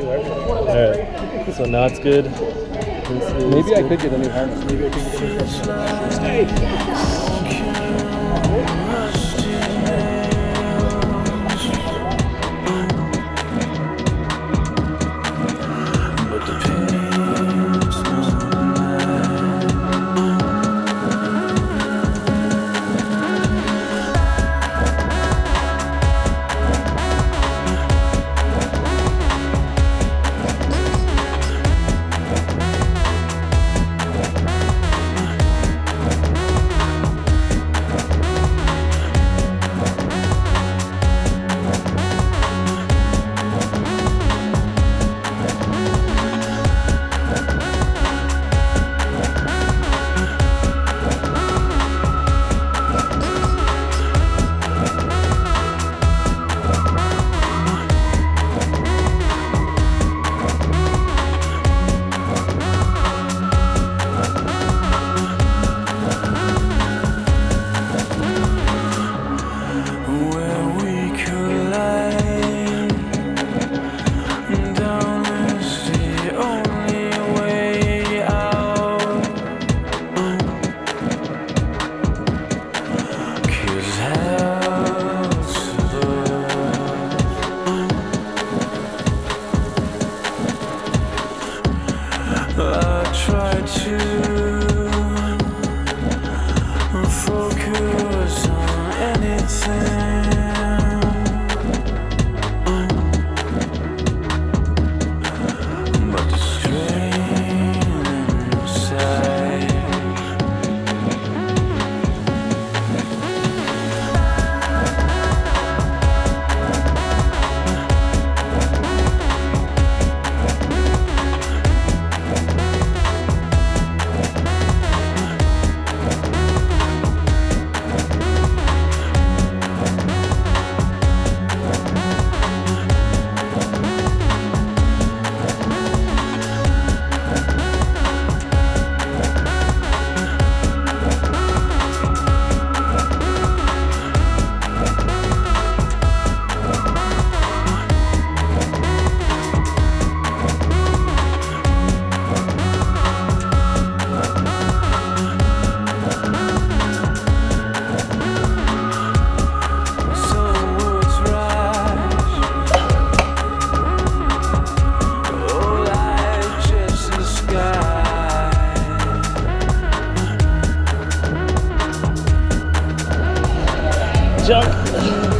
Alright, so now it's good. This is Maybe I could get a new harness. Maybe I could get a new harness. Focus on anything Jack.